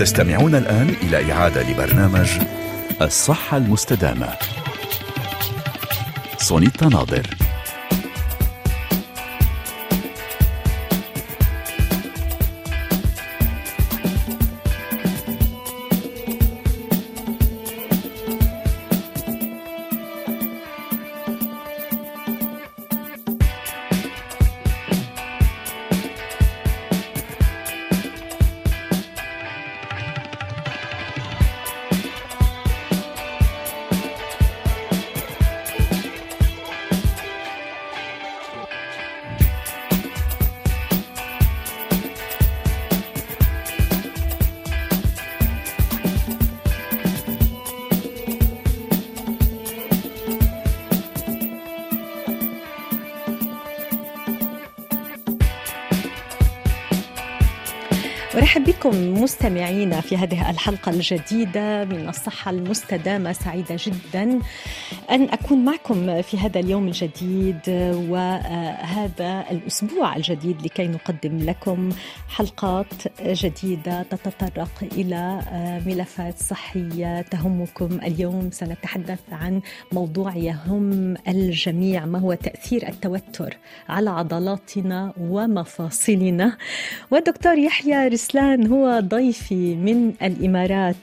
تستمعون الآن إلى إعادة لبرنامج الصحة المستدامة. سونيتا ناظر. مستمعينا في هذه الحلقة الجديدة من الصحة المستدامة سعيدة جدا. أن أكون معكم في هذا اليوم الجديد وهذا الأسبوع الجديد لكي نقدم لكم حلقات جديدة تتطرق إلى ملفات صحية تهمكم اليوم. سنتحدث عن موضوع يهم الجميع ما هو تأثير التوتر على عضلاتنا ومفاصلنا. والدكتور يحيى رسلان هو ضيفي من الإمارات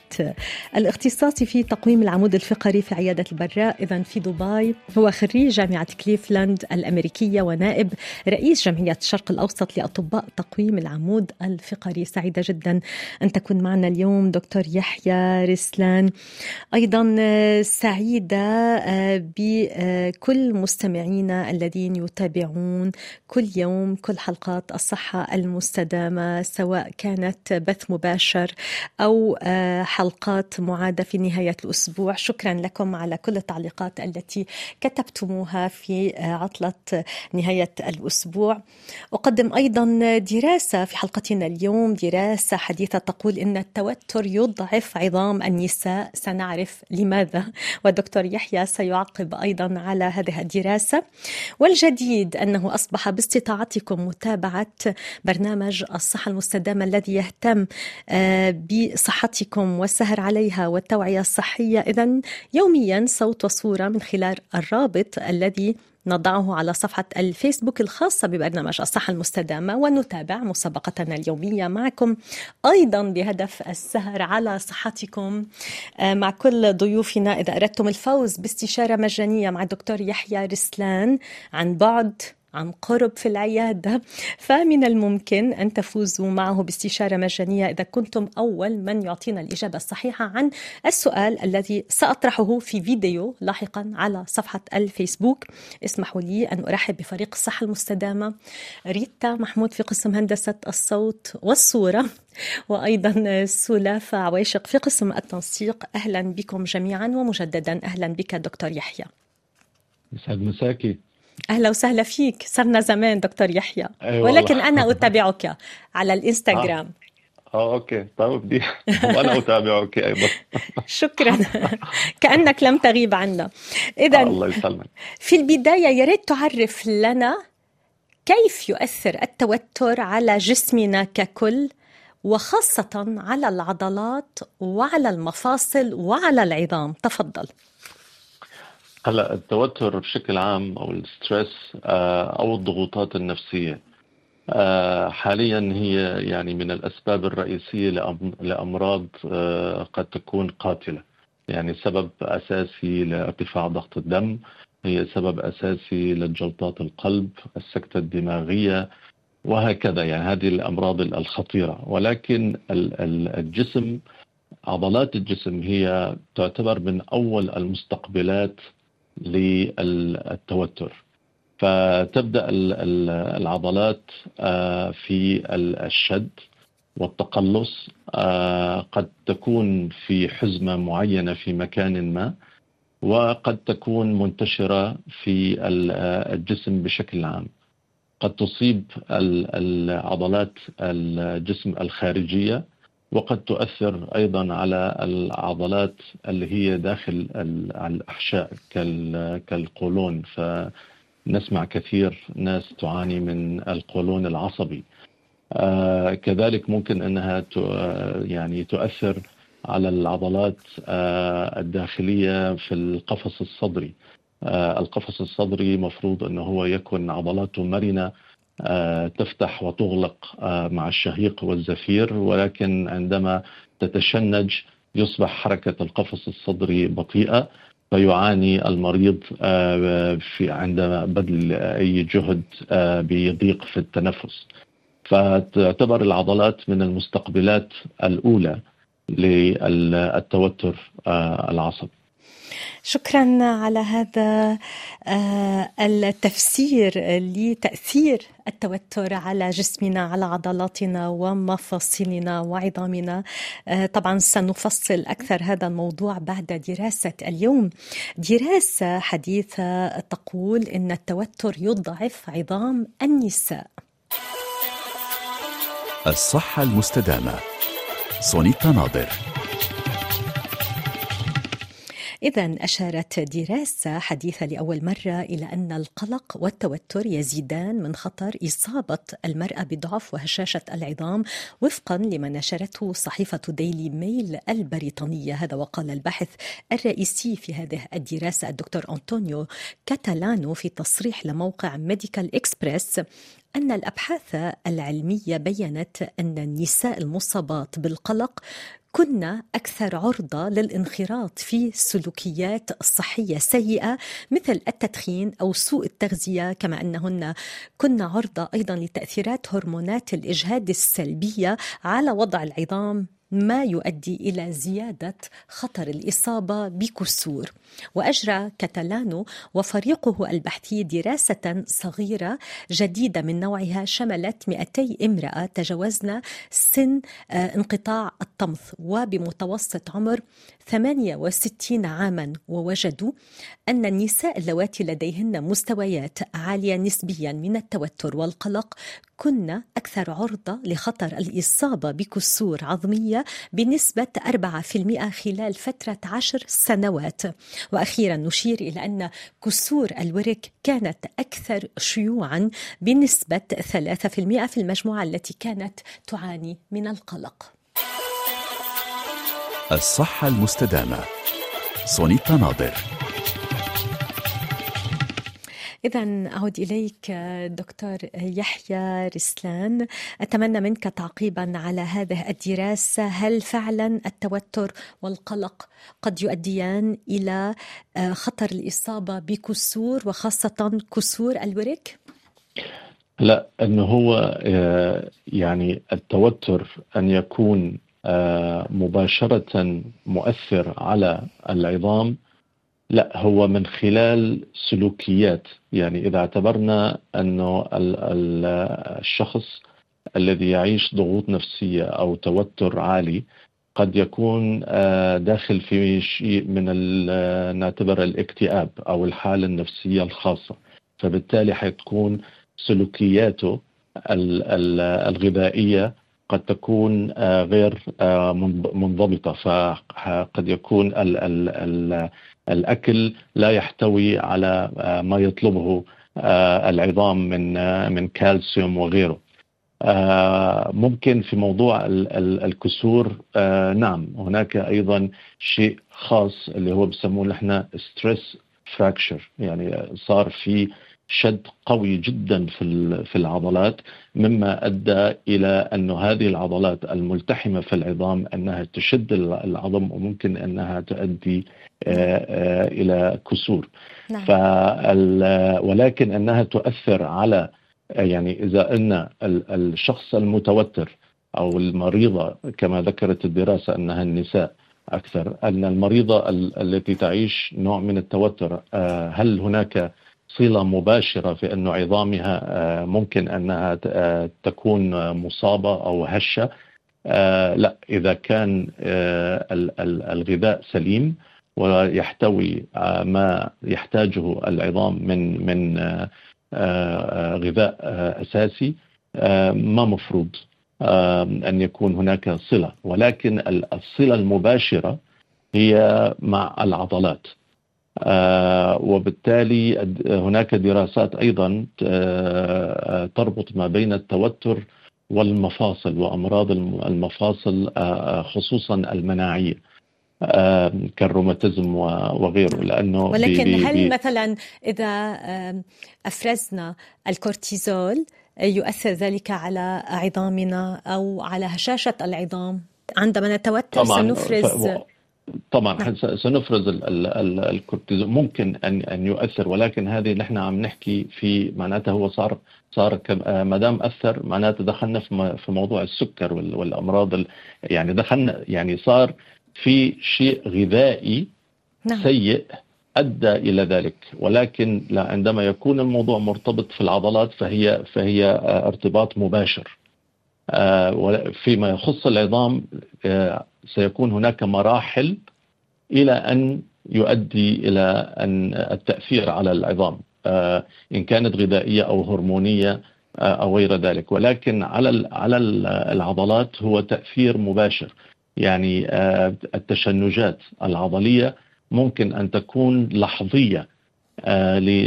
الاختصاصي في تقويم العمود الفقري في عيادة البراء. اذا في دبي هو خريج جامعة كليفلاند الأمريكية ونائب رئيس جمعية الشرق الأوسط لأطباء تقويم العمود الفقري. سعيدة جدا أن تكون معنا اليوم دكتور يحيى رسلان. أيضا سعيدة بكل مستمعينا الذين يتابعون كل يوم كل حلقات الصحة المستدامة سواء كانت بث مباشر أو حلقات معادة في نهاية الأسبوع. شكرا لكم على كل التعليقات. التي كتبتموها في عطلة نهاية الأسبوع. أقدم أيضا دراسة في حلقتنا اليوم دراسة حديثة تقول إن التوتر يضعف عظام النساء. سنعرف لماذا. والدكتور يحيى سيعقب أيضا على هذه الدراسة. والجديد أنه أصبح باستطاعتكم متابعة برنامج الصحة المستدامة الذي يهتم بصحتكم والسهر عليها والتوعية الصحية. اذا يوميا صوت وصوره من خلال الرابط الذي نضعه على صفحة الفيسبوك الخاصة ببرنامج الصحة المستدامة ونتابع مسابقتنا اليومية معكم أيضا بهدف السهر على صحتكم. مع كل ضيوفنا إذا أردتم الفوز باستشارة مجانية مع الدكتور يحيى رسلان عن بعد عن قرب في العيادة. فمن الممكن أن تفوزوا معه باستشارة مجانية إذا كنتم أول من يعطينا الإجابة الصحيحة عن السؤال الذي سأطرحه في فيديو لاحقا على صفحة الفيسبوك. اسمحوا لي أن أرحب بفريق الصحة المستدامة ريتا محمود في قسم هندسة الصوت والصورة وأيضا سلافة عويشق في قسم التنسيق. أهلا بكم جميعا ومجددا أهلا بك دكتور يحيى. يسعد مساكي. أهلا وسهلا فيك. صرنا زمان دكتور يحيى. أيوة ولكن أنا أتابعك على الإنستغرام. آه, آه أوكي. طيب بدي وأنا أتابعك أيضا. شكرا. كأنك لم تغيب عنا. اذا الله يسلمك. في البداية يا ريت تعرف لنا كيف يؤثر التوتر على جسمنا ككل وخاصة على العضلات وعلى المفاصل وعلى العظام. تفضل. هلا التوتر بشكل عام أو الستريس أو الضغوطات النفسية حاليا هي يعني من الأسباب الرئيسية لأمراض قد تكون قاتلة. يعني سبب أساسي لارتفاع ضغط الدم هي سبب أساسي لجلطات القلب السكتة الدماغية وهكذا. يعني هذه الأمراض الخطيرة. ولكن الجسم عضلات الجسم هي تعتبر من أول المستقبلات للتوتر. فتبدأ العضلات في الشد والتقلص قد تكون في حزمة معينة في مكان ما وقد تكون منتشرة في الجسم بشكل عام. قد تصيب العضلات الجسم الخارجية وقد تؤثر أيضا على العضلات اللي هي داخل الأحشاء كالقولون. فنسمع كثير ناس تعاني من القولون العصبي. كذلك ممكن أنها يعني تؤثر على العضلات الداخلية في القفص الصدري. القفص الصدري مفروض أنه هو يكون عضلاته مرنة تفتح وتغلق مع الشهيق والزفير ولكن عندما تتشنج يصبح حركة القفص الصدري بطيئة فيعاني المريض آه، في عندما بذل أي جهد آه، بضيق في التنفس. فتعتبر العضلات من المستقبلات الأولى للتوتر آه، العصبي. شكرا على هذا آه، التفسير لتأثير التوتر على جسمنا على عضلاتنا ومفاصلنا وعظامنا. آه، طبعا سنفصل أكثر هذا الموضوع بعد دراسة اليوم. دراسة حديثة تقول إن التوتر يضعف عظام النساء. الصحة المستدامة سونيتا ناظر. إذا أشارت دراسة حديثة لأول مرة إلى أن القلق والتوتر يزيدان من خطر إصابة المرأة بضعف وهشاشة العظام وفقا لما نشرته صحيفة ديلي ميل البريطانية. هذا وقال الباحث الرئيسي في هذه الدراسة الدكتور أنطونيو كاتالانو في تصريح لموقع ميديكال إكسبريس أن الأبحاث العلمية بينت أن النساء المصابات بالقلق كنا أكثر عرضة للانخراط في سلوكيات صحية سيئة مثل التدخين أو سوء التغذية كما أنهن كنا عرضة أيضا لتأثيرات هرمونات الإجهاد السلبية على وضع العظام. ما يؤدي إلى زيادة خطر الإصابة بكسور. وأجرى كاتالانو وفريقه البحثي دراسة صغيرة جديدة من نوعها شملت 200 امرأة تجاوزن سن آه، انقطاع الطمث. وبمتوسط عمر 68 عاما ووجدوا أن النساء اللواتي لديهن مستويات عالية نسبيا من التوتر والقلق. كن أكثر عرضة لخطر الإصابة بكسور عظمية بنسبة 4% خلال فترة عشر سنوات. وأخيرا نشير إلى أن كسور الورك كانت أكثر شيوعا بنسبة 3% في المجموعة التي كانت تعاني من القلق. الصحة المستدامة. سونيتا ناظر إذا أعود إليك دكتور يحيى رسلان. أتمنى منك تعقيبا على هذه الدراسة. هل فعلا التوتر والقلق قد يؤديان إلى آه، خطر الإصابة بكسور وخاصة كسور الورك؟ لا إنه هو آه، يعني التوتر أن يكون آه، مباشرة مؤثر على العظام. لا هو من خلال سلوكيات. يعني إذا اعتبرنا انه الشخص الذي يعيش ضغوط نفسية أو توتر عالي قد يكون آه، داخل في شيء من نعتبر الاكتئاب أو الحالة النفسية الخاصة. فبالتالي حتكون سلوكياته الغذائية قد تكون آه، غير آه، منضبطة فقد يكون ال ال ال الأكل لا يحتوي على آه، ما يطلبه العظام من من كالسيوم وغيره. ممكن في موضوع الكسور نعم هناك أيضا شيء خاص اللي هو بسموه نحن stress fracture يعني صار في شد قوي جدا في في العضلات مما أدى إلى أن هذه العضلات الملتحمة في العظام أنها تشد العظم وممكن أنها تؤدي آه، آه، إلى كسور نعم. ولكن أنها تؤثر على يعني إذا أن الشخص المتوتر أو المريضة كما ذكرت الدراسة أنها النساء أكثر أن المريضة التي تعيش نوع من التوتر آه، هل هناك صلة مباشرة في انه عظامها آه، ممكن أنها آه، تكون مصابة أو هشة. آه، لا إذا كان الغذاء سليم ويحتوي ما يحتاجه العظام من من غذاء أساسي ما مفروض أن يكون هناك صلة. ولكن الصلة المباشرة هي مع العضلات. وبالتالي هناك دراسات أيضا آه، تربط ما بين التوتر والمفاصل وأمراض المفاصل خصوصا المناعية كالروماتيزم وغيره لأنه ولكن بي هل بي مثلا إذا أفرزنا الكورتيزول يؤثر ذلك على عظامنا أو على هشاشة العظام؟ عندما نتوتر سنفرز طبعا. سنفرز الكورتيزون ممكن أن أن يؤثر ولكن هذه نحن عم نحكي في معناتها هو صار صار ما دام أثر معناته دخلنا في في موضوع السكر والأمراض يعني دخلنا يعني صار في شيء غذائي نعم. سيء أدى إلى ذلك ولكن عندما يكون الموضوع مرتبط في العضلات فهي فهي ارتباط مباشر آه، فيما يخص العظام آه، سيكون هناك مراحل إلى أن يؤدي إلى أن التأثير على العظام آه، إن كانت غذائية أو هرمونية أو غير ذلك. ولكن على على العضلات هو تأثير مباشر. يعني التشنجات العضلية ممكن أن تكون لحظية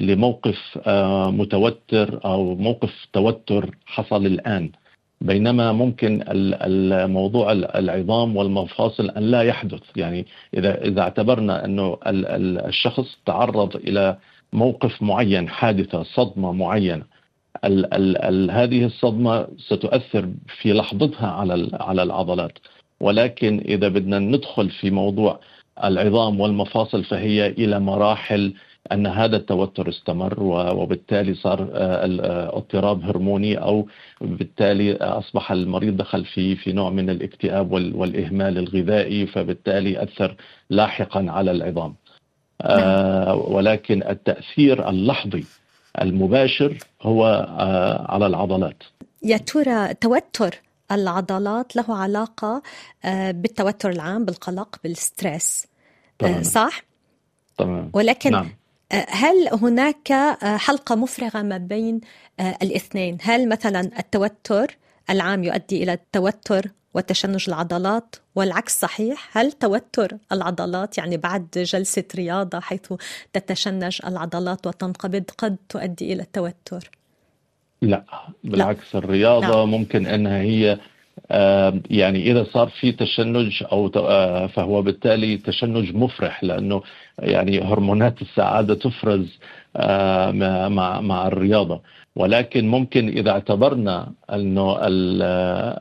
لموقف متوتر أو موقف توتر حصل الآن. بينما ممكن الموضوع العظام والمفاصل أن لا يحدث. يعني إذا إذا اعتبرنا أنه الشخص تعرض إلى موقف معين حادثة صدمة معينة ال ال ال هذه الصدمة ستؤثر في لحظتها على على العضلات. ولكن إذا بدنا ندخل في موضوع العظام والمفاصل فهي إلى مراحل أن هذا التوتر استمر وبالتالي صار آه، آه، اضطراب هرموني أو بالتالي أصبح المريض دخل في في نوع من الاكتئاب والإهمال الغذائي فبالتالي أثر لاحقا على العظام. آه، نعم. ولكن التأثير اللحظي المباشر هو على العضلات. يا ترى توتر العضلات له علاقة بالتوتر العام بالقلق بالستريس صح؟ تمام ولكن نعم. هل هناك حلقة مفرغة ما بين الاثنين هل مثلا التوتر العام يؤدي إلى التوتر وتشنج العضلات والعكس صحيح هل توتر العضلات يعني بعد جلسة رياضة حيث تتشنج العضلات وتنقبض قد تؤدي إلى التوتر لا بالعكس لا. الرياضة لا. نعم. ممكن أنها هي يعني إذا صار في تشنج أو آه، فهو بالتالي تشنج مفرح لأنه يعني هرمونات السعادة تفرز آه، مع مع الرياضة. ولكن ممكن إذا اعتبرنا أنه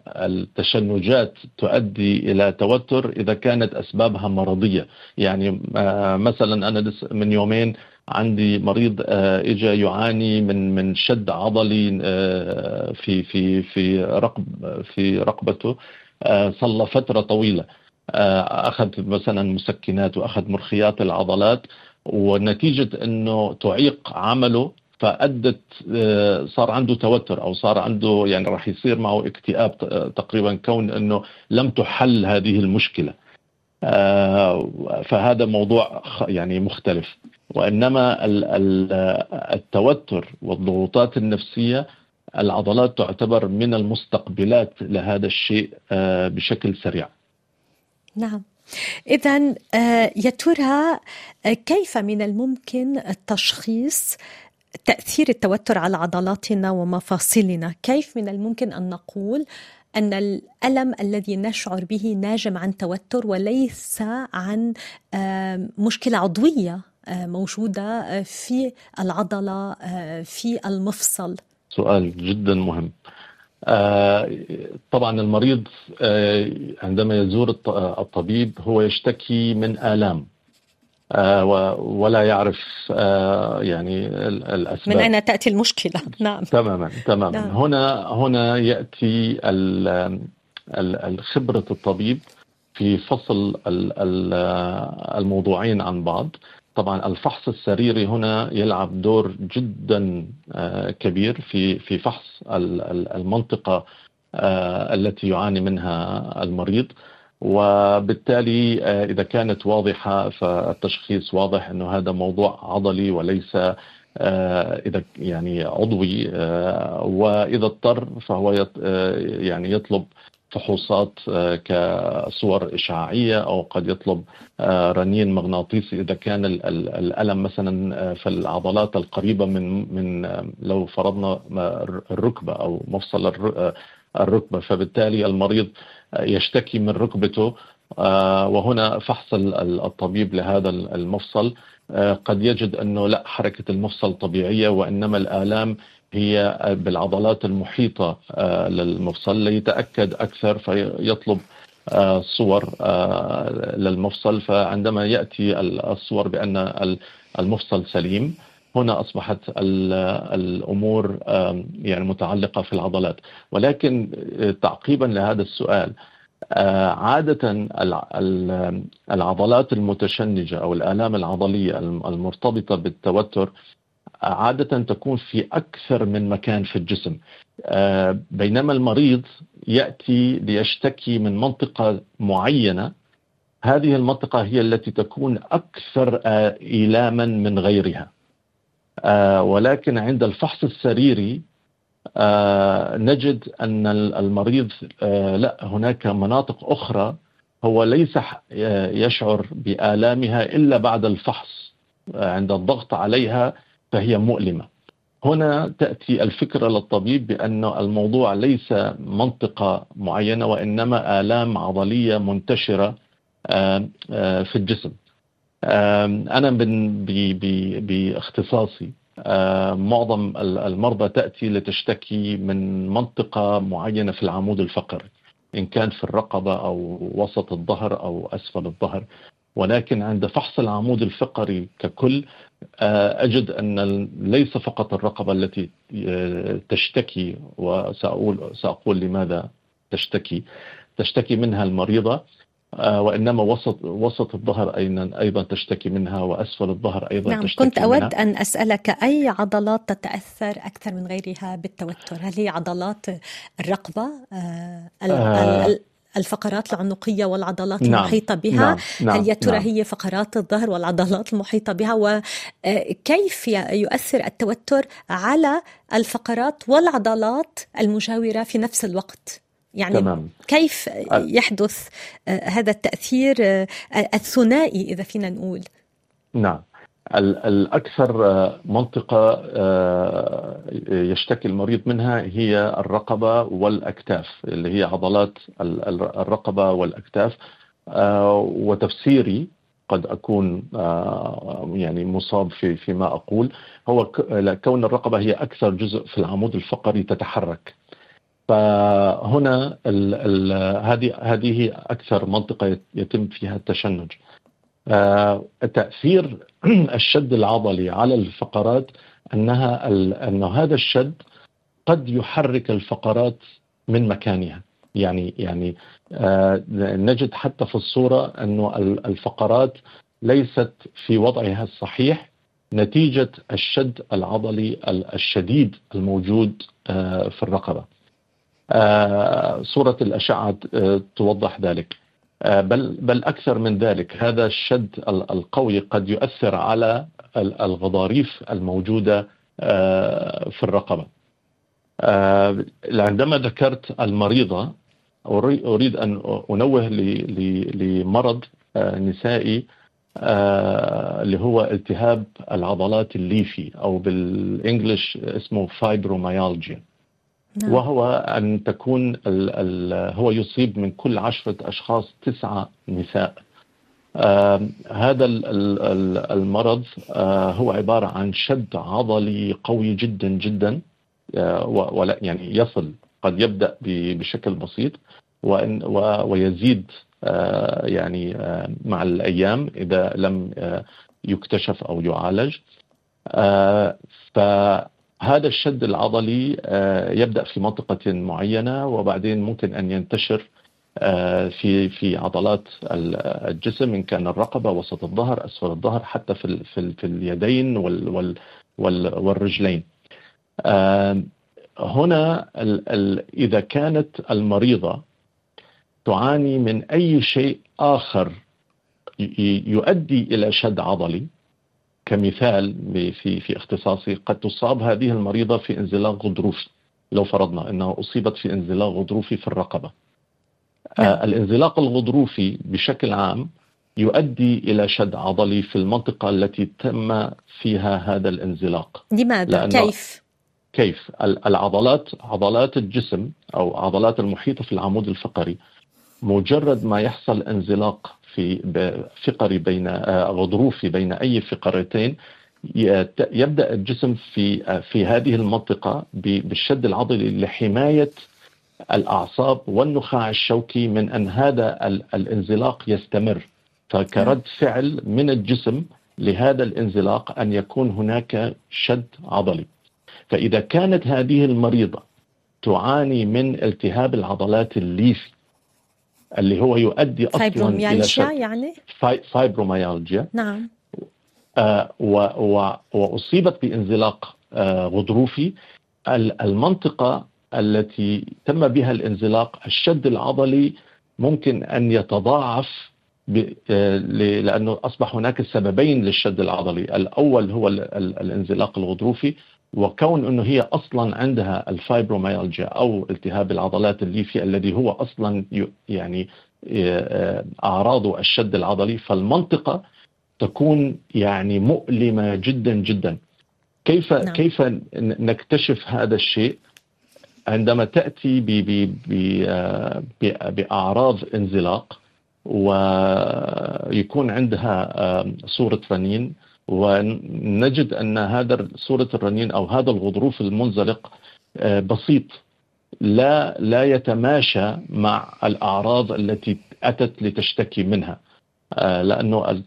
التشنجات تؤدي إلى توتر إذا كانت أسبابها مرضية. يعني آه، مثلا أنا من يومين عندي مريض آه، اجى يعاني من من شد عضلي آه، في في في رقب في رقبته. آه، صلى فترة طويلة. أخذ مثلا مسكنات وأخذ مرخيات العضلات ونتيجة إنه تعيق عمله فأدت صار عنده توتر أو صار عنده يعني راح يصير معه اكتئاب تقريبا كون إنه لم تحل هذه المشكلة. فهذا موضوع يعني مختلف وإنما التوتر والضغوطات النفسية العضلات تعتبر من المستقبلات لهذا الشيء آه، بشكل سريع. نعم. اذا آه، يا ترى آه، كيف من الممكن تشخيص تأثير التوتر على عضلاتنا ومفاصلنا؟ كيف من الممكن أن نقول أن الألم الذي نشعر به ناجم عن توتر وليس عن مشكلة عضوية آه، موجودة آه، في العضلة آه، في المفصل. سؤال جدا مهم. طبعا المريض عندما يزور الطبيب هو يشتكي من آلام. ولا يعرف يعني الأسباب. من أين تأتي المشكلة؟ نعم. تماما تماما. نعم. هنا هنا يأتي خبره الطبيب في فصل الموضوعين عن بعض. طبعا الفحص السريري هنا يلعب دور جدا آه، كبير في في فحص المنطقة آه، التي يعاني منها المريض. وبالتالي آه، إذا كانت واضحة فالتشخيص واضح إنه هذا موضوع عضلي وليس إذا يعني عضوي وإذا اضطر فهو يعني يطلب فحوصات آه، كصور إشعاعية أو قد يطلب آه، رنين مغناطيسي. إذا كان الألم مثلا آه، في العضلات القريبة من من لو فرضنا الركبة أو مفصل الركبة فبالتالي المريض يشتكي من ركبته. وهنا فحص الطبيب لهذا المفصل. قد يجد أنه لا حركة المفصل طبيعية وإنما الآلام هي بالعضلات المحيطة للمفصل ليتأكد أكثر فيطلب صور للمفصل. فعندما يأتي الصور بأن المفصل سليم هنا أصبحت الأمور يعني متعلقة في العضلات. ولكن تعقيبا لهذا السؤال عادة العضلات المتشنجة أو الآلام العضلية المرتبطة بالتوتر عادة تكون في أكثر من مكان في الجسم. بينما المريض يأتي ليشتكي من منطقة معينة هذه المنطقة هي التي تكون أكثر إيلاما من غيرها. آه، ولكن عند الفحص السريري آه، نجد أن المريض آه، لا هناك مناطق أخرى هو ليس يشعر بآلامها إلا بعد الفحص عند الضغط عليها فهي مؤلمة. هنا تأتي الفكرة للطبيب بأن الموضوع ليس منطقة معينة وإنما آلام عضلية منتشرة في الجسم. أنا بإختصاصي معظم المرضى تأتي لتشتكي من منطقة معينة في العمود الفقري إن كان في الرقبة أو وسط الظهر أو أسفل الظهر. ولكن عند فحص العمود الفقري ككل أجد أن ليس فقط الرقبة التي تشتكي وسأقول سأقول لماذا تشتكي. تشتكي منها المريضة آه، وإنما وسط وسط الظهر أيضا أيضا تشتكي منها وأسفل الظهر أيضا نعم تشتكي كنت أود منها. أن أسألك أي عضلات تتأثر أكثر من غيرها بالتوتر؟ هل هي عضلات الرقبة آه, آه. الفقرات العنقية والعضلات نعم المحيطة بها؟ نعم نعم هل يا ترى نعم. هي فقرات الظهر والعضلات المحيطة بها؟ وكيف يؤثر التوتر على الفقرات والعضلات المجاورة في نفس الوقت؟ يعني تمام. كيف يحدث آه، هذا التأثير آه، الثنائي إذا فينا نقول؟ نعم. الأكثر آه، منطقة يشتكي المريض منها هي الرقبة والأكتاف اللي هي عضلات الرقبة والأكتاف. وتفسيري قد أكون يعني مصاب في فيما أقول هو كون الرقبة هي أكثر جزء في العمود الفقري تتحرك. فهنا هذه هذه أكثر منطقة يتم فيها التشنج. آه، تأثير الشد العضلي على الفقرات أنها أن هذا الشد قد يحرك الفقرات من مكانها يعني يعني آه، نجد حتى في الصورة انه الفقرات ليست في وضعها الصحيح نتيجة الشد العضلي الشديد الموجود آه، في الرقبة. آه، صورة الأشعة آه، توضح ذلك. آه، بل بل أكثر من ذلك هذا الشد القوي قد يؤثر على الغضاريف الموجودة في الرقبة. عندما ذكرت المريضة أريد أن أنوه لمرض نسائي اللي هو التهاب العضلات الليفي أو بال English اسمه فايبروميالجيا نعم. وهو أن تكون ال ال هو يصيب من كل عشرة أشخاص تسعة نساء آه هذا ال ال المرض آه هو عبارة عن شد عضلي قوي جدا جدا آه ولا يعني يصل قد يبدأ بشكل بسيط وإن ويزيد آه يعني آه مع الأيام إذا لم آه يكتشف أو يعالج آه هذا الشد العضلي آه، يبدأ في منطقة معينة وبعدين ممكن أن ينتشر آه، في في عضلات الجسم إن كان الرقبة وسط الظهر أسفل الظهر حتى في في, في اليدين وال وال وال والرجلين. آه، هنا إذا كانت المريضة تعاني من أي شيء آخر يؤدي إلى شد عضلي كمثال في في اختصاصي قد تصاب هذه المريضة في انزلاق غضروفي لو فرضنا أنها أصيبت في انزلاق غضروفي في الرقبة. آه نعم. الانزلاق الغضروفي بشكل عام يؤدي إلى شد عضلي في المنطقة التي تم فيها هذا الانزلاق. لماذا؟ كيف؟ كيف العضلات عضلات الجسم أو عضلات المحيطه في العمود الفقري مجرد ما يحصل انزلاق في فقري بين آه، غضروفي بين أي فقرتين. يبدأ الجسم في آه، في هذه المنطقة بالشد العضلي لحماية الأعصاب والنخاع الشوكي من أن هذا الانزلاق يستمر. فكرد فعل من الجسم لهذا الانزلاق أن يكون هناك شد عضلي. فإذا كانت هذه المريضة تعاني من التهاب العضلات الليفي اللي هو يؤدي أصلا فايبروميالجيا يعني؟ فايبروميالجيا. نعم. آه و و وأصيبت بانزلاق آه غضروفي. المنطقة التي تم بها الانزلاق الشد العضلي ممكن أن يتضاعف آه، لأنه أصبح هناك سببين للشد العضلي، الأول هو الانزلاق الغضروفي وكون إنه هي أصلا عندها الفايبروميالجيا أو التهاب العضلات الليفي الذي هو أصلا يعني آه، اعراضه الشد العضلي فالمنطقة تكون يعني مؤلمة جدا جدا. كيف نعم. كيف نكتشف هذا الشيء؟ عندما تأتي آه، بأعراض انزلاق ويكون عندها صورة رنين ونجد أن هذا صوره الرنين أو هذا الغضروف المنزلق آه، بسيط. لا لا يتماشى مع الأعراض التي أتت لتشتكي منها. آه، لأنه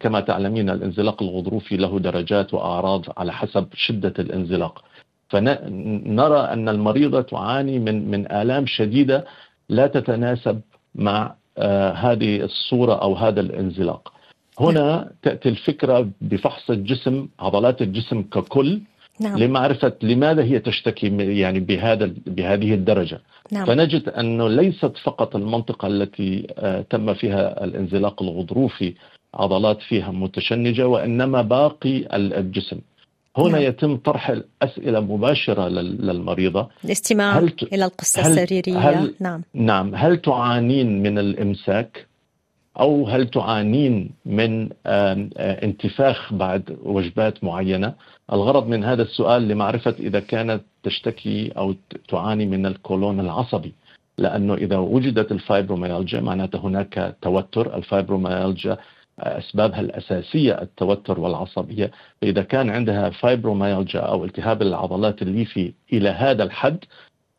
كما تعلمين الانزلاق الغضروفي له درجات وأعراض على حسب شدة الانزلاق. فنرى أن المريضة تعاني من من آلام شديدة لا تتناسب مع آه، هذه الصورة أو هذا الانزلاق. هنا تأتي الفكرة بفحص الجسم عضلات الجسم ككل نعم. لمعرفة لماذا هي تشتكي يعني بهذا بهذه الدرجة. نعم. فنجد أنه ليست فقط المنطقة التي آه، تم فيها الانزلاق الغضروفي عضلات فيها متشنجة وإنما باقي الجسم. هنا نعم. يتم طرح الأسئلة مباشرة للمريضة الاستماع هل ت... إلى القصة هل... السريرية هل... نعم نعم هل تعانين من الإمساك أو هل تعانين من انتفاخ بعد وجبات معينة؟ الغرض من هذا السؤال لمعرفة إذا كانت تشتكي أو تعاني من الكولون العصبي. لأنه إذا وجدت الفايبروميالجيا معناته هناك توتر. الفايبروميالجيا أسبابها الأساسية التوتر والعصبية، فإذا كان عندها فايبروميالجيا أو التهاب العضلات الليفي إلى هذا الحد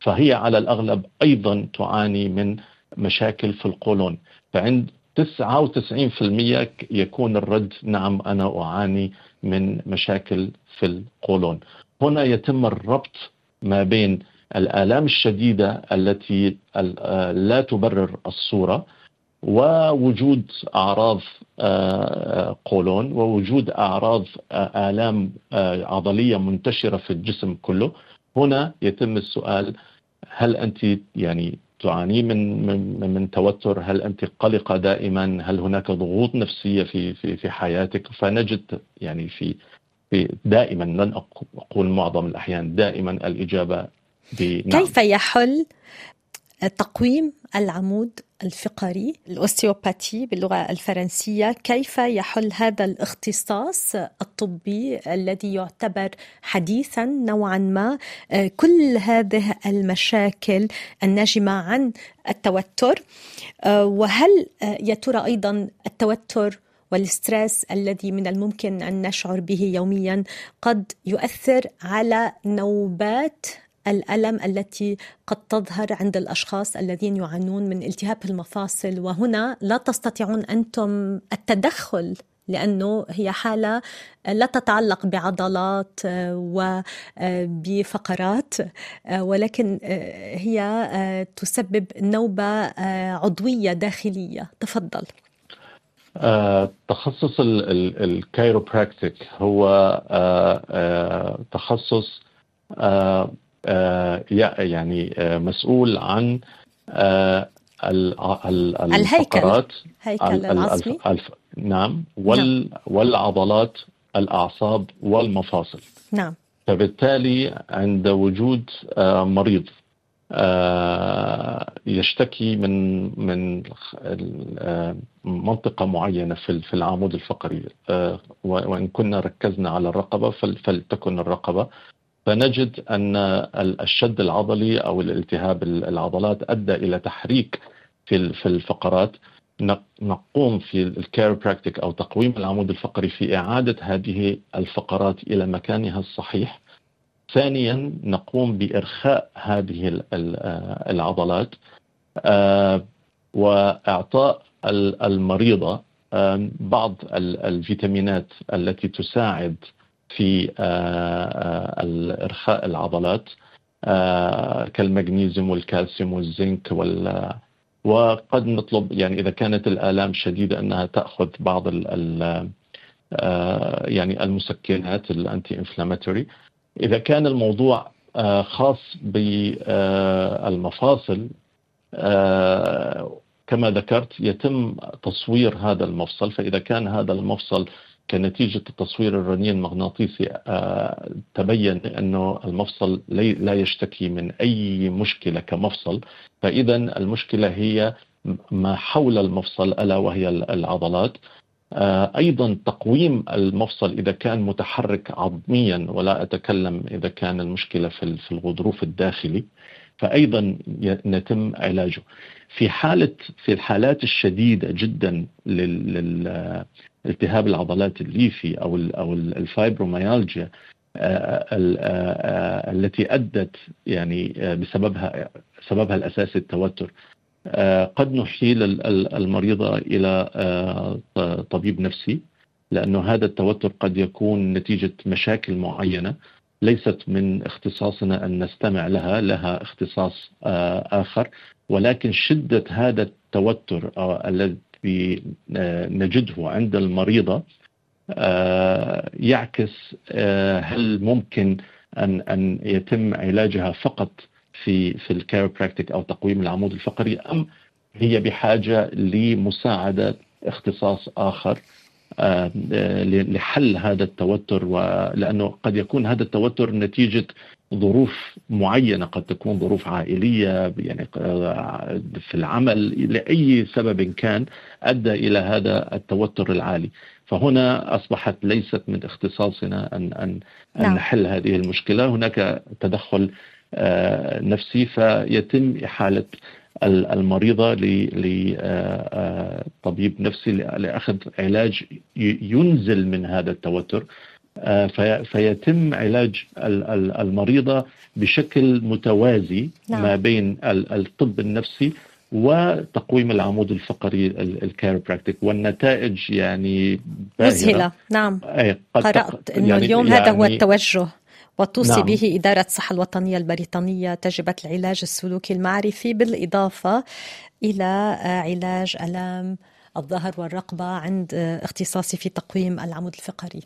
فهي على الأغلب أيضا تعاني من مشاكل في القولون، فعند 99% يكون الرد نعم أنا أعاني من مشاكل في القولون. هنا يتم الربط ما بين الآلام الشديدة التي لا تبرر الصورة ووجود أعراض آه، قولون ووجود أعراض آه، آلام آه، عضلية منتشرة في الجسم كله هنا يتم السؤال هل أنت يعني تعاني من من من توتر؟ هل أنت قلقة دائما؟ هل هناك ضغوط نفسية في في في حياتك؟ فنجد يعني في في دائما لن أقول معظم الأحيان دائما الإجابة بنعم. كيف يحل تقويم العمود الفقري ال ostéopathie باللغة الفرنسية كيف يحل هذا الاختصاص الطبي الذي يعتبر حديثا نوعا ما؟ آه، كل هذه المشاكل الناجمة عن التوتر. آه، وهل آه، يا ترى أيضا التوتر وال stress الذي من الممكن أن نشعر به يوميا قد يؤثر على نوبات الألم التي قد تظهر عند الأشخاص الذين يعانون من التهاب المفاصل. وهنا لا تستطيعون أنتم التدخل لأنه هي حالة لا تتعلق بعضلات وبفقرات ولكن هي تسبب نوبة عضوية داخلية. تفضل. تخصص الكايروبراكتيك هو تخصص آه، يعني آه، مسؤول عن آه، الهيكل هيكل العصبي نعم وال نعم. والعضلات الأعصاب والمفاصل. نعم. فبالتالي عند وجود مريض يشتكي من من منطقة معينة في في العمود الفقري وإن كنا ركزنا على الرقبة فلتكن الرقبة. فنجد أن الشد العضلي أو الالتهاب العضلات أدى إلى تحريك في الفقرات. نقوم في الكيروبراكتيك أو تقويم العمود الفقري في إعادة هذه الفقرات إلى مكانها الصحيح. ثانيا نقوم بإرخاء هذه العضلات آه، وإعطاء المريضة بعض الفيتامينات التي تساعد في آه، آه، إرخاء العضلات كالمغنيسيوم والكالسيوم والزنك وال وقد نطلب يعني إذا كانت الآلام شديدة أنها تأخذ بعض ال ال يعني المسكنات الأنتي إنفلاماتوري. إذا كان الموضوع آه، خاص بالمفاصل آه، كما ذكرت يتم تصوير هذا المفصل. فإذا كان هذا المفصل كنتيجة التصوير الرنين المغناطيسي آه، تبين أنه المفصل لا يشتكي من أي مشكلة كمفصل. فإذا المشكلة هي ما حول المفصل ألا وهي العضلات. آه، أيضا تقويم المفصل إذا كان متحرك عظميا ولا أتكلم إذا كان المشكلة في الغضروف الداخلي. فايضا يتم علاجه. في حالة في الحالات الشديدة جدا للالتهاب العضلات الليفي أو أو الفايبروميالجيا آه، آه، التي أدت يعني بسببها سببها الاساسي التوتر. آه، قد نحيل المريضة إلى آه، طبيب نفسي لأنه هذا التوتر قد يكون نتيجة مشاكل معينة ليست من اختصاصنا أن نستمع لها لها اختصاص آه، آخر. ولكن شدة هذا التوتر الذي نجده عند المريضة يعكس هل ممكن أن أن يتم علاجها فقط في في الكايروبراكتيك أو تقويم العمود الفقري أم هي بحاجة لمساعدة اختصاص آه، لحل هذا التوتر؟ ولأنه قد يكون هذا التوتر نتيجة ظروف معينة قد تكون ظروف عائلية يعني آه، في العمل لأي سبب كان أدى إلى هذا التوتر العالي. فهنا أصبحت ليست من اختصاصنا أن أن, نعم. أن نحل هذه المشكلة. هناك تدخل آه، نفسي فيتم إحالة المريضة لطبيب آه، نفسي لأخذ علاج ينزل من هذا التوتر. فيتم علاج المريضة بشكل متوازي نعم. ما بين الطب النفسي وتقويم العمود الفقري ال chiropractic والنتائج يعني مذهلة. نعم. قرأت أنه يعني اليوم يعني هذا هو يعني التوجه. وتوصي نعم. به إدارة الصحة الوطنية البريطانية تجربة العلاج السلوكي المعرفي بالإضافة إلى علاج ألام الظهر والرقبة عند اختصاصي في تقويم العمود الفقري.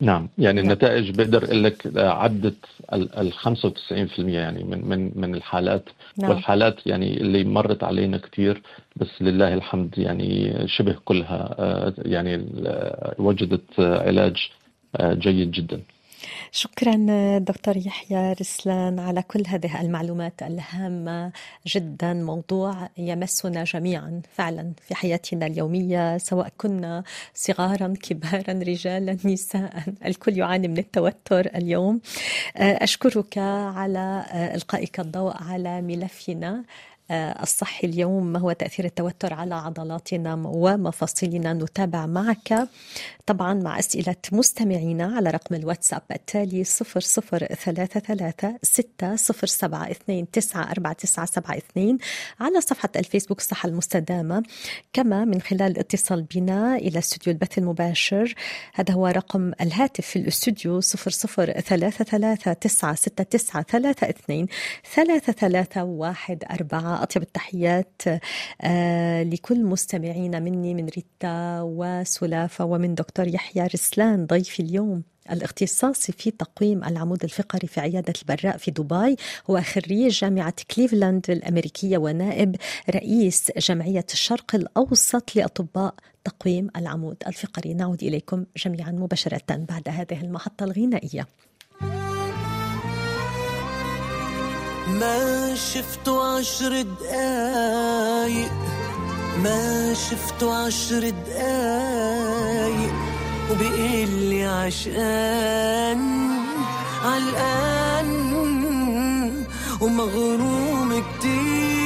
نعم يعني نعم. النتائج بقدر أقول لك عدت ال 95% يعني من من من الحالات نعم. والحالات يعني اللي مرت علينا كثير بس لله الحمد يعني شبه كلها آه، يعني وجدت علاج آه، جيد جدا شكرا دكتور يحيى رسلان على كل هذه المعلومات الهامة جدا. موضوع يمسنا جميعا فعلا في حياتنا اليومية سواء كنا صغارا كبارا رجالا نساء. الكل يعاني من التوتر اليوم. أشكرك على إلقائك الضوء على ملفنا. آه، الصحي اليوم ما هو تأثير التوتر على عضلاتنا ومفاصلنا. نتابع معك طبعا مع أسئلة مستمعينا على رقم الواتساب التالي 0033 607 294972 على صفحة الفيسبوك الصحة المستدامة. كما من خلال الاتصال بنا إلى استوديو البث المباشر هذا هو رقم الهاتف في الاستوديو 0033 969 3314 أطيب التحيات آه، لكل مستمعينا مني من ريتا وسلافة ومن دكتور يحيى رسلان ضيفي اليوم الاختصاصي في تقويم العمود الفقري في عيادة البراء في دبي هو خريج جامعة كليفلاند الأمريكية ونائب رئيس جمعية الشرق الأوسط لأطباء تقويم العمود الفقري. نعود إليكم جميعا مباشرة بعد هذه المحطة الغنائية. ما شفتوا عشر دقايق ما شفتوا عشر دقايق وبقول لي عشقان علقان ومغروم كتير.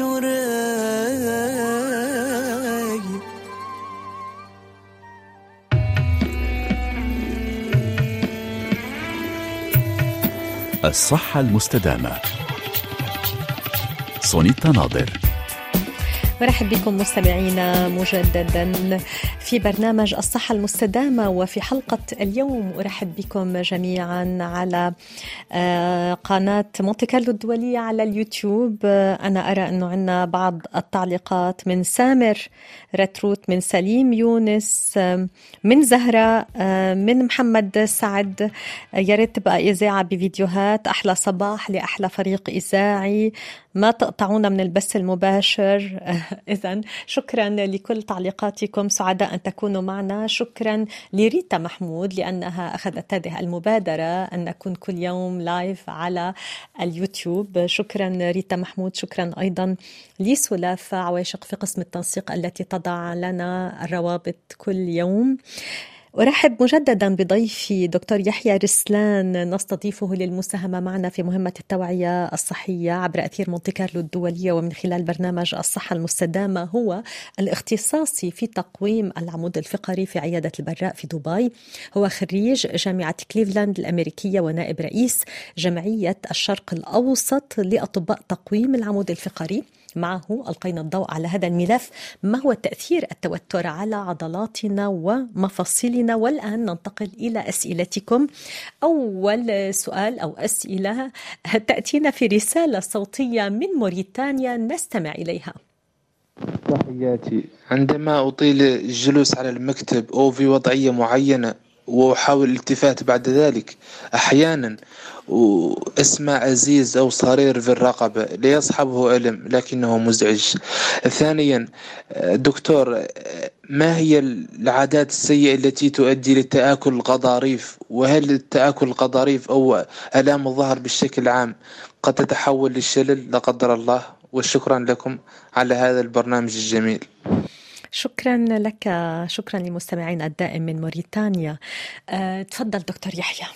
رايق الصحة المستدامة. سونيتا ناظر. مرحب بكم مستمعينا مجددا. في برنامج الصحة المستدامة وفي حلقة اليوم أرحب بكم جميعا على آه، قناة مونتي كارلو الدولية على اليوتيوب. آه، أنا أرى أنه عندنا بعض التعليقات من سامر رتروت من سليم يونس آه، من زهرة من محمد سعد. يا ريت تبقى إذاعة بفيديوهات. أحلى صباح لأحلى فريق إذاعي. ما تقطعونا من البث المباشر. إذا شكرا لكل تعليقاتكم. سعداء أن تكونوا معنا. شكرا لريتا محمود لأنها أخذت هذه المبادرة أن نكون كل يوم live على اليوتيوب. شكرا ريتا محمود. شكرا أيضا لسلافة عواشق في قسم التنسيق التي تضع لنا الروابط كل يوم. أرحب مجددا بضيفي دكتور يحيى رسلان نستضيفه للمساهمة معنا في مهمة التوعية الصحية عبر أثير مونتي كارلو الدولية ومن خلال برنامج الصحة المستدامة هو الاختصاصي في تقويم العمود الفقري في عيادة البراء في دبي. هو خريج جامعة كليفلاند الأمريكية ونائب رئيس جمعية الشرق الأوسط لأطباء تقويم العمود الفقري. معه ألقينا الضوء على هذا الملف ما هو تأثير التوتر على عضلاتنا ومفاصلنا؟ والآن ننتقل إلى أسئلتكم. أول سؤال أو أسئلة تأتينا في رسالة صوتية من موريتانيا نستمع إليها. تحياتي. عندما أطيل الجلوس على المكتب أو في وضعية معينة. وأحاول الالتفات بعد ذلك. أحيانا وأسمع عزيز أو صرير في الرقبة لا يصحبه ألم لكنه مزعج. ثانيا دكتور ما هي العادات السيئة التي تؤدي لتآكل الغضاريف وهل التآكل الغضاريف أو آلام الظهر بشكل عام قد تتحول للشلل؟ لا قدر الله. وشكرا لكم على هذا البرنامج الجميل. شكرا لك شكرا لمستمعين الدائم من موريتانيا. أه، تفضل دكتور يحيى.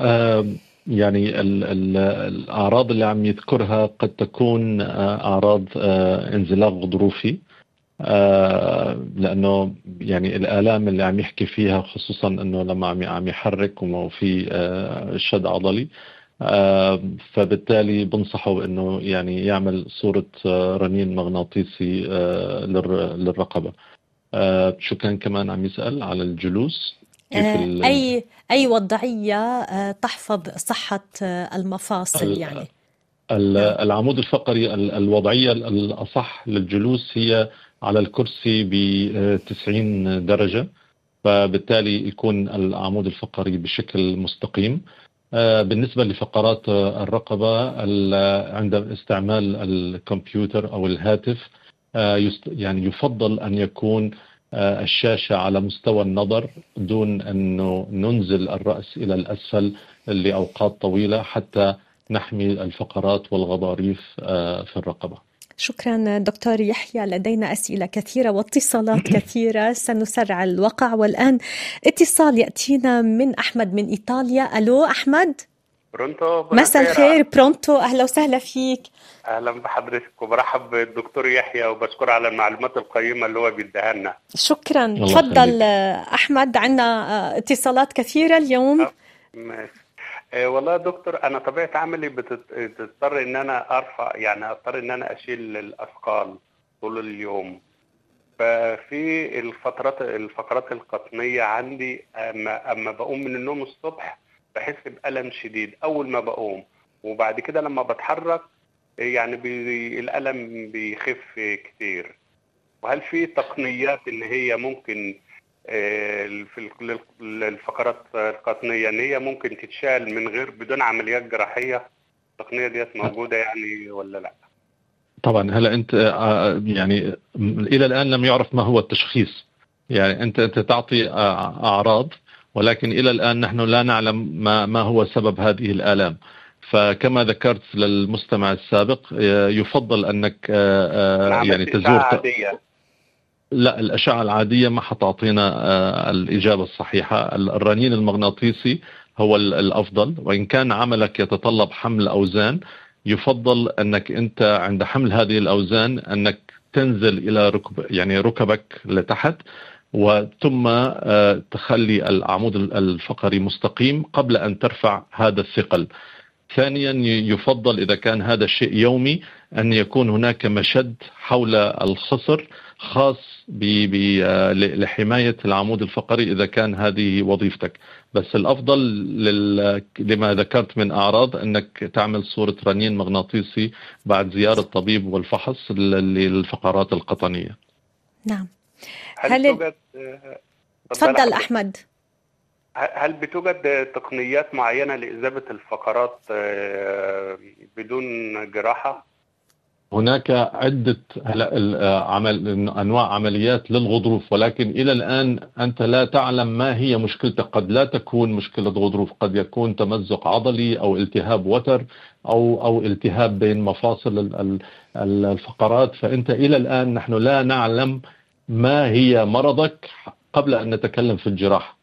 آه، يعني ال ال الأعراض اللي عم يذكرها قد تكون آه، أعراض آه، انزلاق غضروفي. آه، لأنه يعني الآلام اللي عم يحكي فيها خصوصا أنه لما عم عم يحرك وفي آه، شد عضلي آه، فبالتالي بنصحه انه يعني يعمل صورة آه، رنين مغناطيسي آه، للر- للرقبة. آه، شو كان كمان عم يسأل على الجلوس؟ كيف أي وضعية أه، تحفظ صحة أه، المفاصل ال- يعني؟ نعم. العمود الفقري ال- الوضعية ال- الأصح للجلوس هي على الكرسي ب 90 درجة. فبالتالي يكون العمود الفقري بشكل مستقيم. بالنسبة لفقرات آه، الرقبة ال- عند استعمال الكمبيوتر أو الهاتف آه، يعني يفضل أن يكون آه، الشاشة على مستوى النظر دون أنه ننزل الرأس إلى الأسفل لأوقات طويلة حتى نحمي الفقرات والغضاريف آه، في الرقبة. شكرا دكتور يحيى. لدينا أسئلة كثيرة واتصالات كثيرة. سنسرع الوقع والآن اتصال يأتينا من أحمد من إيطاليا. ألو أحمد؟ برونتو مساء. الخير برونتو. أهلا وسهلا فيك. أهلا بحضرتك وبرحب بالدكتور يحيى وبشكره على المعلومات القيمة اللي هو بيديها لنا. شكرا. تفضل. آه، عنا آه، اتصالات كثيرة اليوم. أه. ماشي. آه، والله يا دكتور أنا طبيعة عملي بتضطر إن أنا أرفع يعني أضطر إن أنا أشيل الأثقال طول اليوم. ففي الفترات الفقرات القطنية عندي أما أما بقوم من النوم الصبح بحس بألم شديد أول ما بقوم. وبعد كده لما بتحرك يعني بي الألم بيخف كتير. وهل في تقنيات إن هي ممكن آه، في ال- لل- الفقرات القطنية إن هي ممكن تتشال من غير بدون عمليات جراحية. التقنية ديت موجودة يعني ولا لا؟ طبعا. هلا أنت آه، يعني م- إلى الآن لم يعرف ما هو التشخيص. يعني أنت أنت تعطي آه، أعراض ولكن إلى الآن نحن لا نعلم ما ما هو سبب هذه الآلام. فكما ذكرت للمستمع السابق آه، يفضل آه، آه، عملت يعني تزور عاديه لا الأشعة العادية ما حتعطينا آه، الإجابة الصحيحة. الرنين المغناطيسي هو ال- الأفضل وإن كان عملك يتطلب حمل أوزان يفضل أنك أنت عند حمل هذه الأوزان أنك تنزل إلى ركب يعني ركبك لتحت وثم آه، تخلي العمود الفقري مستقيم قبل أن ترفع هذا الثقل. ثانيا يفضل إذا كان هذا الشيء يومي أن يكون هناك مشد حول الخصر خاص ب ب آه، لحماية العمود الفقري إذا كان هذه وظيفتك. بس الأفضل لل... لما ذكرت من أعراض أنك تعمل صورة رنين مغناطيسي بعد زيارة طبيب والفحص لل- للفقرات القطنية. نعم. هل, هل- توجد تفضل. أحمد. هل بتوجد تقنيات معينة لاذابه الفقرات آه، بدون جراحة؟ هناك عدة آه، عمل أنواع عمليات للغضروف ولكن إلى الآن أنت لا تعلم ما هي مشكلتك. قد لا تكون مشكلة غضروف قد يكون تمزق عضلي أو التهاب وتر أو أو التهاب بين مفاصل ال- ال- ال- الفقرات. فأنت إلى الآن نحن لا نعلم ما هي مرضك قبل أن نتكلم في الجراحة.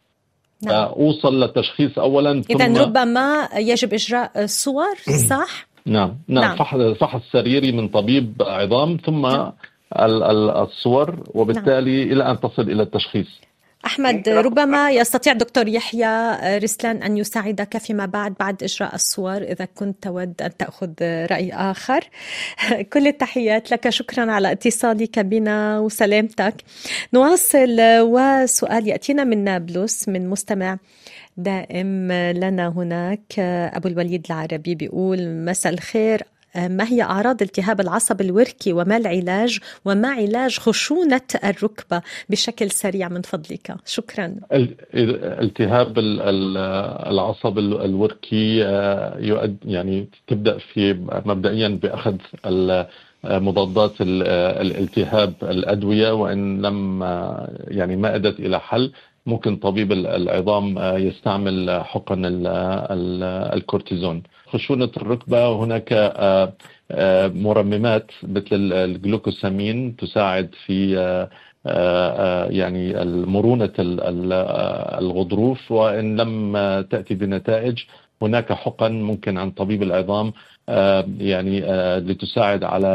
نعم. أوصل للتشخيص أولا إذا ربما يجب إجراء صور صح؟ نعم نعم, نعم. فحص فحص سريري من طبيب عظام ثم نعم. ال- ال- الصور وبالتالي إلى أن تصل إلى التشخيص أحمد أخذ ربما يستطيع دكتور يحيى رسلان أن يساعدك فيما بعد بعد إجراء الصور إذا كنت تود أن تأخذ رأي آخر. كل التحيات لك شكرا على اتصالك بنا وسلامتك. نواصل وسؤال يأتينا من نابلس من مستمع دائم لنا هناك أبو الوليد العربي بيقول مساء الخير ما هي أعراض التهاب العصب الوركي وما العلاج وما علاج خشونة الركبة بشكل سريع من فضلك؟ شكرا. ال- التهاب ال- ال- العصب ال- الوركي آه، يعني تبدأ في مبدئيا بأخذ ال- آه، مضادات ال- آه، الالتهاب الأدوية وإن لم آه، يعني ما أدت إلى حل ممكن طبيب ال- العظام آه، يستعمل حقن ال- ال- الكورتيزون. خشونة الركبة هناك آه، آه، مرممات مثل ال- الجلوكوسامين تساعد في آه، يعني مرونة ال- ال- الغضروف. وإن لم تأتي بنتائج هناك حقن ممكن عن طبيب العظام يعني لتساعد على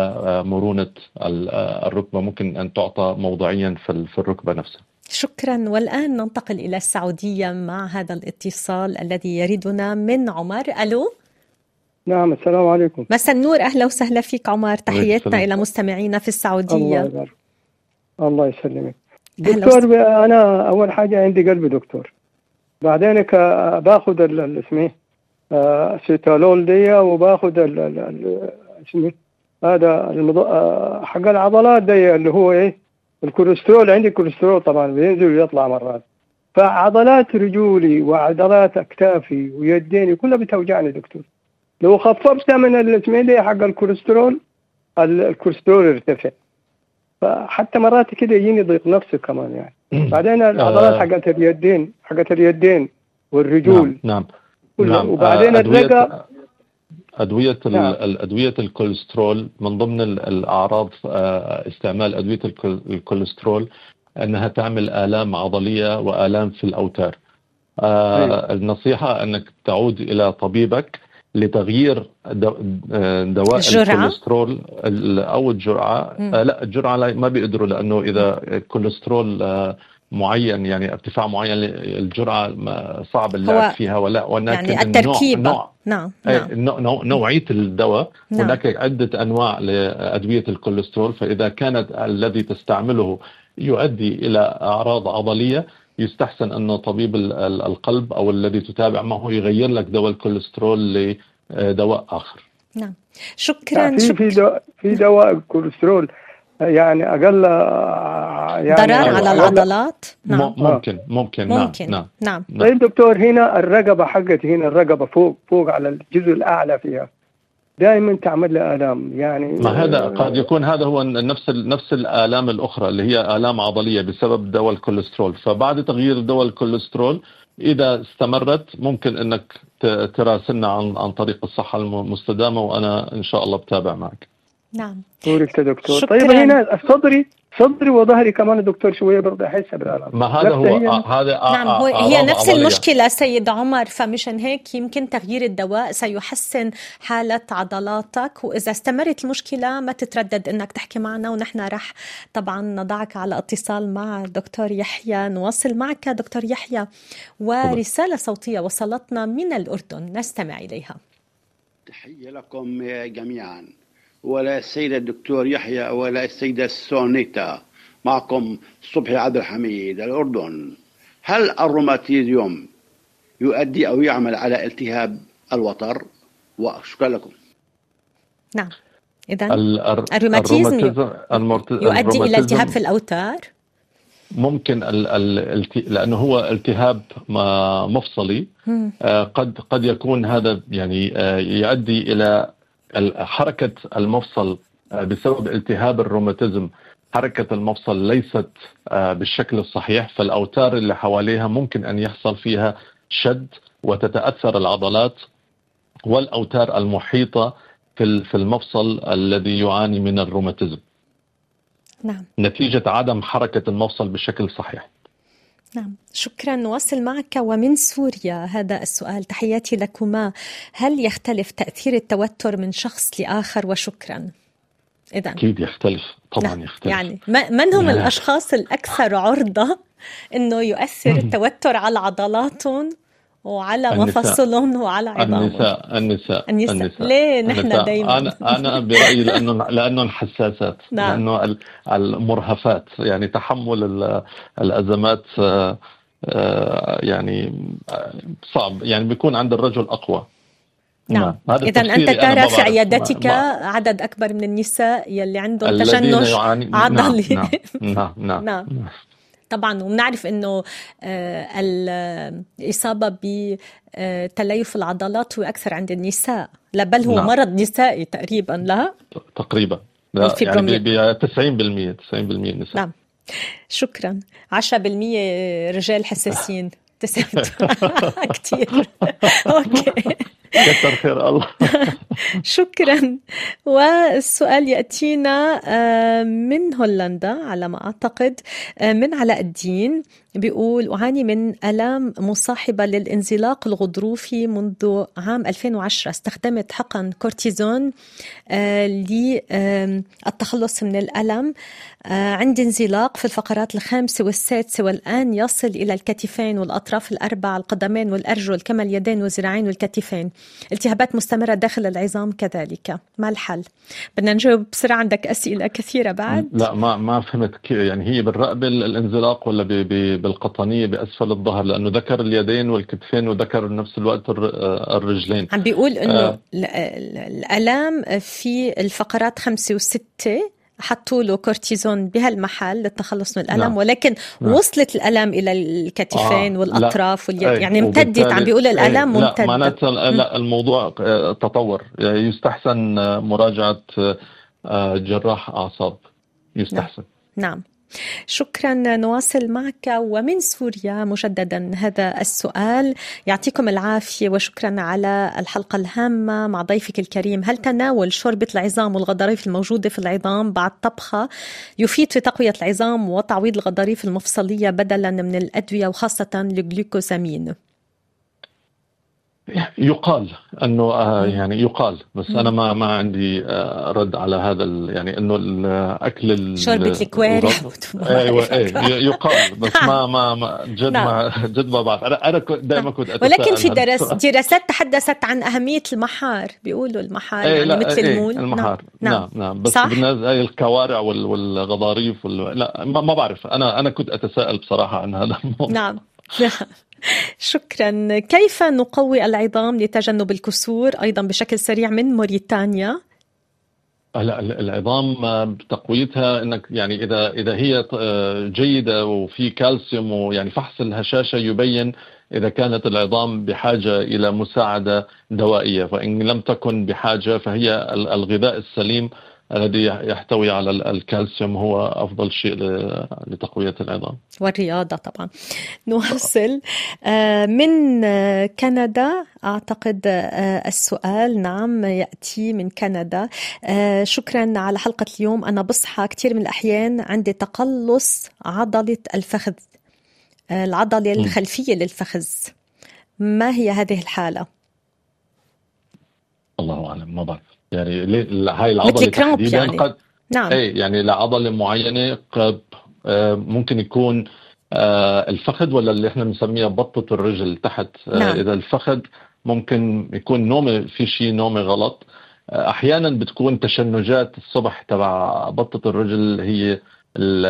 مرونة ال- الركبة. ممكن أن تعطى موضعيا في الركبة نفسها. شكرا. والآن ننتقل إلى السعودية مع هذا الاتصال الذي يريدنا من عمر. ألو؟ نعم السلام عليكم. مساء النور أهلا وسهلا فيك عمر. تحياتنا. إلى مستمعينا في الله السعودية يبارك. الله يسلمك. دكتور أنا أول حاجة عندي قلبي دكتور. بعدين باخذ اسمه إيه؟ آه، سيتالول دي وباخذ ال- ال- ال- اسمه إيه؟ هذا المض... آه، حق العضلات دي اللي هو إيه؟ الكوليسترول. عندي كوليسترول طبعا بينزل ويطلع مرات. فعضلات رجولي وعضلات أكتافي ويديني كلها بتوجعني دكتور. لو خففت من ال- اسمه إيه دي حق الكوليسترول ال- الكوليسترول يرتفع فحتى مرات كده يجيني ضيق نفسي كمان يعني بعدين العضلات آه. حقت اليدين حقت اليدين والرجول نعم نعم. نعم وبعدين آه، الرقبة أدوية نعم. أدوية الكوليسترول من ضمن ال- الأعراض آه، استعمال أدوية الكول- الكوليسترول أنها تعمل آلام عضلية وآلام في الأوتار أيوة. النصيحة أنك تعود إلى طبيبك لتغيير دو- دواء الجرعة؟ الكوليسترول ال- أو الجرعة مم. آه، لا الجرعة لا- ما بيقدروا لأنه إذا الكوليسترول آه، معين يعني ارتفاع معين الجرعة ما- صعب اللعب فيها ولا ولكن يعني النوع التركيبة نوع نعم نعم نوع- نوع- نوعية الدواء نعم. هناك عدة أنواع لأدوية الكوليسترول فإذا كانت الذي تستعمله يؤدي إلى أعراض عضلية يستحسن أن طبيب ال- ال- القلب أو الذي تتابع معه يغير لك دواء الكوليسترول لدواء آخر. نعم. شكرا في في شكرا. دواء في دواء كوليسترول يعني أقل يعني ضرر على العضلات؟ نعم. ممكن ممكن نعم ممكن نعم. نعم. نعم. طيب دكتور هنا الرقبة حقتي هنا الرقبة فوق فوق على الجزء الأعلى فيها. دائما تعمل لي آلام يعني ما هذا قد يكون هذا هو نفس نفس الآلام الأخرى اللي هي آلام عضلية بسبب دواء الكوليسترول. فبعد تغيير دواء الكوليسترول إذا استمرت ممكن أنك ت- تراسلنا عن عن طريق الصحة المستدامة وأنا إن شاء الله بتابع معك. نعم. بورك يا دكتور. شكراً. طيب هنا صدري صدري وظهري كمان دكتور شوية برضه أحس بالألم. ما هذا هو؟ هي- آه، هذا آه، نعم آه، هو أعراض هي نفس عضلية. المشكلة سيد عمر فمشان هيك يمكن تغيير الدواء سيحسن حالة عضلاتك وإذا استمرت المشكلة ما تتردد إنك تحكي معنا ونحن رح طبعا نضعك على اتصال مع الدكتور يحيى. نواصل معك دكتور يحيى ورسالة صوتية وصلتنا من الأردن. نستمع إليها. تحية لكم جميعا. ولا السيد الدكتور يحيى ولا السيدة سونيتا. معكم صبحي عبد الحميد الأردن. هل الروماتيزيوم يؤدي أو يعمل على التهاب الوتر؟ وشكرا لكم. نعم. إذا ال- الر- الروماتيزم يؤدي إلى التهاب في الأوتار؟ ممكن ال ال لأنه هو التهاب ما- مفصلي. آه، قد قد يكون هذا يعني آه، يؤدي إلى حركة المفصل آه، بسبب التهاب الروماتيزم حركة المفصل ليست آه، بالشكل الصحيح فالأوتار اللي حواليها ممكن أن يحصل فيها شد وتتأثر العضلات والأوتار المحيطة في ال- في المفصل الذي يعاني من الروماتيزم. نعم. نتيجة عدم حركة المفصل بشكل صحيح. نعم. شكرا. نواصل معك ومن سوريا. هذا السؤال. تحياتي لكما. هل يختلف تأثير التوتر من شخص لآخر؟ وشكرا. اذا. أكيد يختلف. طبعا نعم. يختلف. يعني من هم لا. الأشخاص الأكثر عرضة إنه يؤثر التوتر على عضلاتهم؟ وعلى النساء. مفاصلهم وعلى عظامهم النساء النساء النساء. ليه نحن النساء. دايماً؟ أنا أنا برأيي لأنه لأنهم حساسات نعم. لأنه ال- المرهفات يعني تحمل ال- الأزمات آه، آه، يعني آه، صعب يعني بيكون عند الرجل أقوى نعم هذا اذا أنت ترى في. عيادتك عدد أكبر من النساء يلي عندهم تشنج عضلي نعم نعم نعم, نعم. طبعا وبنعرف إنه آه، الإصابة بتليف العضلات هو أكثر عند النساء لا بل هو نعم. مرض نسائي تقريبا لا؟ تقريبا. لا يعني. ب 90% 90% نساء. نعم. شكرا. 10% رجال حساسين. كثير okay. كثر خير الله. شكرا. والسؤال يأتينا آه، من هولندا على ما أعتقد آه، من علاء الدين. بيقول أعاني من آلام مصاحبة للانزلاق الغضروفي منذ عام 2010 استخدمت حقن كورتيزون آه، للتخلص من الالم آه، عندي انزلاق في الفقرات الخامسه والسادسه والآن يصل إلى الكتفين والأطراف الأربع القدمين والأرجل كما اليدين والذراعين والكتفين. التهابات مستمرة داخل العظام كذلك. ما الحل. بدنا نجاوب بسرعة عندك أسئلة كثيرة بعد؟ لا ما ما فهمت يعني هي بالرقبة الانزلاق ولا بالقطنية بأسفل الظهر لأنه ذكر اليدين والكتفين وذكر بنفس الوقت آه، الرجلين. عم بيقول إنه آه. ال- ال- الألام في الفقرات خمسة وستة حطوا له كورتيزون بهالمحل للتخلص من الالم نعم. ولكن نعم. وصلت الألام إلى الكتفين آه، والأطراف واليد. أي، يعني امتدت عم بيقول الألام أي، لا ممتدة. معناتها لا الموضوع آه، تطور. يعني يستحسن آه، مراجعة جراح أعصاب. يستحسن. نعم. شكرا نواصل معك ومن سوريا مجددا هذا السؤال. يعطيكم العافية وشكرا على الحلقة الهامة مع ضيفك الكريم. هل تناول شوربه العظام والغضاريف الموجودة في العظام بعد طبخة يفيد في تقوية العظام وتعويض الغضاريف المفصلية بدلا من الأدوية وخاصة الجلوكوزامين يقال أنه آه،. يعني يقال بس. أنا ما ما عندي آه، رد على هذا يعني أنه الاكل ال- شوربه الكوارع أيوه ي- يقال بس ما ما, ما جد ما جد ما بعرف. أنا أنا دائما كنت أتساءل ولكن في درس. دراسات تحدثت عن أهمية المحار. بيقولوا المحار إيه يعني لا مثل إيه المول. المحار. نعم. نعم نعم. بس الكوارع وال- والغضاريف وال... لا ما بعرف. أنا أنا كنت أتساءل بصراحة عن هذا الموضوع. نعم. شكرا. كيف نقوي العظام لتجنب الكسور؟ أيضا بشكل سريع من موريتانيا. هلا ال- العظام آه، تقويتها إنك يعني إذا إذا هي آه، جيدة وفي كالسيوم ويعني فحص الهشاشة يبين إذا كانت العظام بحاجة إلى مساعدة دوائية. فإن لم تكن بحاجة فهي ال- الغذاء السليم الذي يحتوي على ال- الكالسيوم هو أفضل شيء ل- لتقوية العظام. والرياضة طبعا. نواصل. آه، من كندا أعتقد آه، السؤال نعم يأتي من كندا. آه، شكرا على حلقة اليوم. أنا بصحى كثير من الأحيان. عندي تقلص عضلة الفخذ. العضلة. الخلفية للفخذ. ما هي هذه الحالة؟ الله أعلم. ما بعرف. يعني هاي العضلة تحديدا يعني. قد نعم إيه يعني لعضلة معينة قد آه، ممكن يكون آه، الفخذ ولا اللي إحنا بنسميها بطة الرجل تحت آه، نعم. إذا الفخذ ممكن يكون نومة في شيء نومة غلط أحيانا بتكون تشنجات الصبح تبع بطة الرجل هي ال-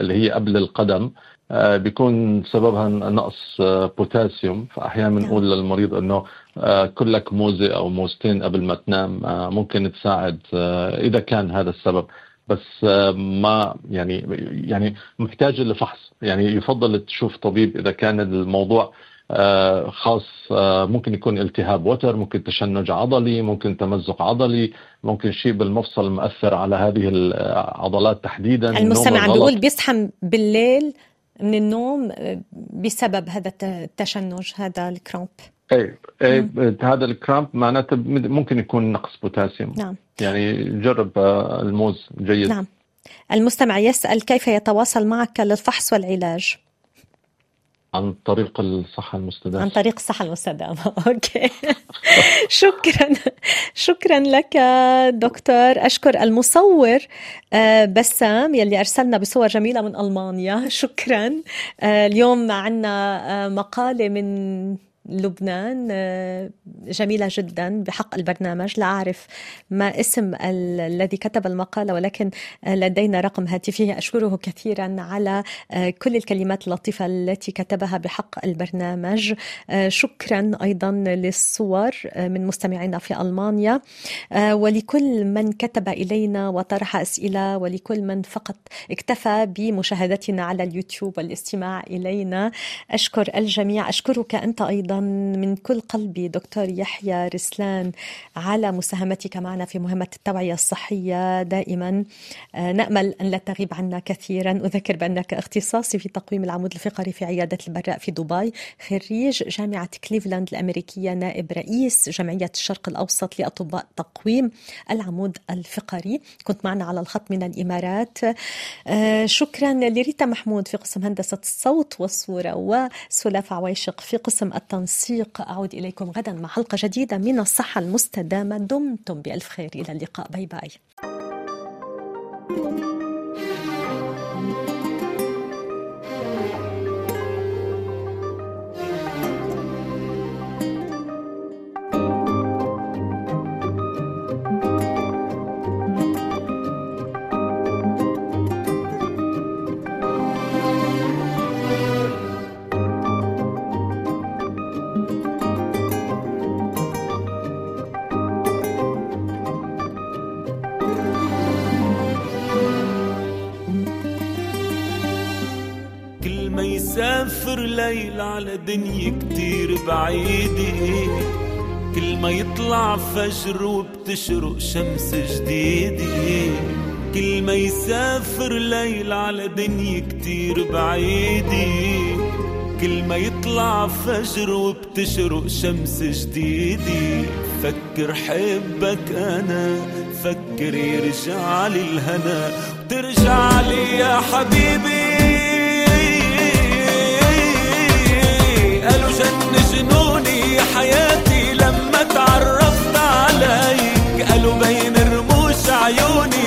اللي هي قبل القدم بيكون سببها نقص آه، بوتاسيوم فأحيانا نعم. بنقول للمريض إنه آه، كلك موزة أو موزتين قبل ما تنام آه، ممكن تساعد آه، إذا كان هذا السبب بس آه، ما يعني يعني محتاجه لفحص يعني يفضل تشوف طبيب إذا كان الموضوع آه، خاص آه، ممكن يكون التهاب وتر ممكن تشنج عضلي ممكن تمزق عضلي ممكن شيء بالمفصل مؤثر على هذه العضلات تحديدا المستمع عم. بيقول بيصحى بالليل من النوم آه، بسبب هذا الت- التشنج هذا ال cramp. إيه إيه هذا ال cramp معناته ممكن يكون نقص بوتاسيوم. نعم. يعني جرب آه، الموز جيد. نعم. المستمع يسأل كيف يتواصل معك للفحص والعلاج؟ عن طريق الصحة المستدامة. عن طريق الصحة المستدامة. أوكي. شكرا. شكرا لك دكتور. أشكر المصور آه، بسام يلي أرسلنا بصور جميلة من ألمانيا. شكرا. آه، اليوم عنا آه، مقالة من لبنان آه، جميلة جدا بحق البرنامج. لا أعرف ما اسم الذي كتب المقالة ولكن آه، لدينا رقم هاتفه أشكره كثيرا على آه، كل الكلمات اللطيفة التي كتبها بحق البرنامج. شكرا أيضا للصور من مستمعينا في ألمانيا. ولكل من كتب إلينا وطرح أسئلة ولكل من فقط اكتفى بمشاهدتنا على اليوتيوب والاستماع إلينا. أشكر الجميع. أشكرك أنت أيضا من كل قلبي دكتور يحيى رسلان على مساهمتك معنا في مهمة التوعية الصحية دائما. آه، نأمل أن لا تغيب عنا كثيرا. أذكر بأنك اختصاصي في تقويم العمود الفقري في عيادة البراء في دبي خريج جامعة كليفلاند الأمريكية نائب رئيس جمعية الشرق الأوسط لأطباء تقويم العمود الفقري. كنت معنا على الخط من الإمارات. آه، شكرا لريتا محمود في قسم هندسة الصوت والصورة وسلاف عويشق في قسم التنظيم. التنسيق أعود إليكم غدا مع حلقة جديدة من الصحة المستدامة. دمتم بألف خير. إلى اللقاء. باي باي. ليل على دنيا كتير بعيدة. كل ما يطلع فجر وبتشرق شمس جديدة. كل ما يسافر ليل على دنيا كتير بعيدة. كل ما يطلع فجر وبتشرق شمس جديدة. فكر حبك أنا فكر يرجع لي الهنا. وترجع لي يا حبيبي. جن جنوني يا حياتي لما تعرفت عليك. قالوا بين رموش عيوني.